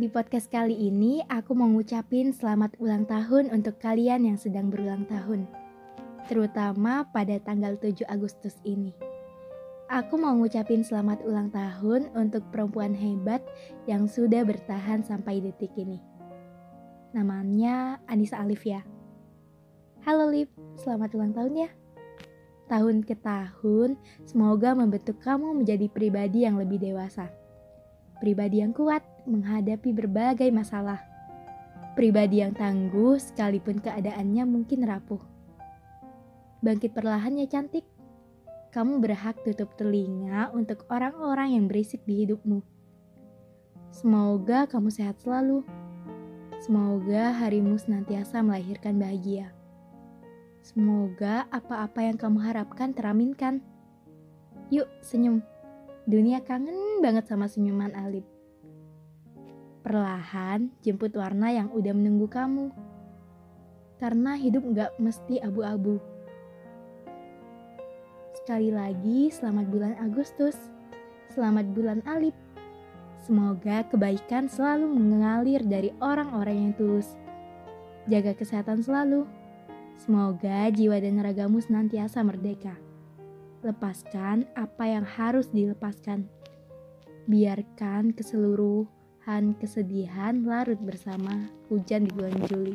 Di podcast kali ini, aku mau ngucapin selamat ulang tahun untuk kalian yang sedang berulang tahun. Terutama pada tanggal 7 Agustus ini. Aku mau ngucapin selamat ulang tahun untuk perempuan hebat yang sudah bertahan sampai detik ini. Namanya Anissa Alif ya. Halo Lip, selamat ulang tahun ya. Tahun ke tahun, semoga membentuk kamu menjadi pribadi yang lebih dewasa. Pribadi yang kuat menghadapi berbagai masalah. Pribadi yang tangguh sekalipun keadaannya mungkin rapuh. Bangkit perlahan ya cantik. Kamu berhak tutup telinga untuk orang-orang yang berisik di hidupmu. Semoga kamu sehat selalu. Semoga harimu senantiasa melahirkan bahagia. Semoga apa-apa yang kamu harapkan teraminkan. Yuk, senyum. Dunia kangen banget sama senyuman Alip. Perlahan jemput warna yang udah menunggu kamu. Karena hidup gak mesti abu-abu. Sekali lagi, selamat bulan Agustus. Selamat bulan Alip. Semoga kebaikan selalu mengalir dari orang-orang yang tulus. Jaga kesehatan selalu. Semoga jiwa dan ragamu senantiasa merdeka. Lepaskan apa yang harus dilepaskan. Biarkan keseluruhan kesedihan larut bersama hujan di bulan Juli.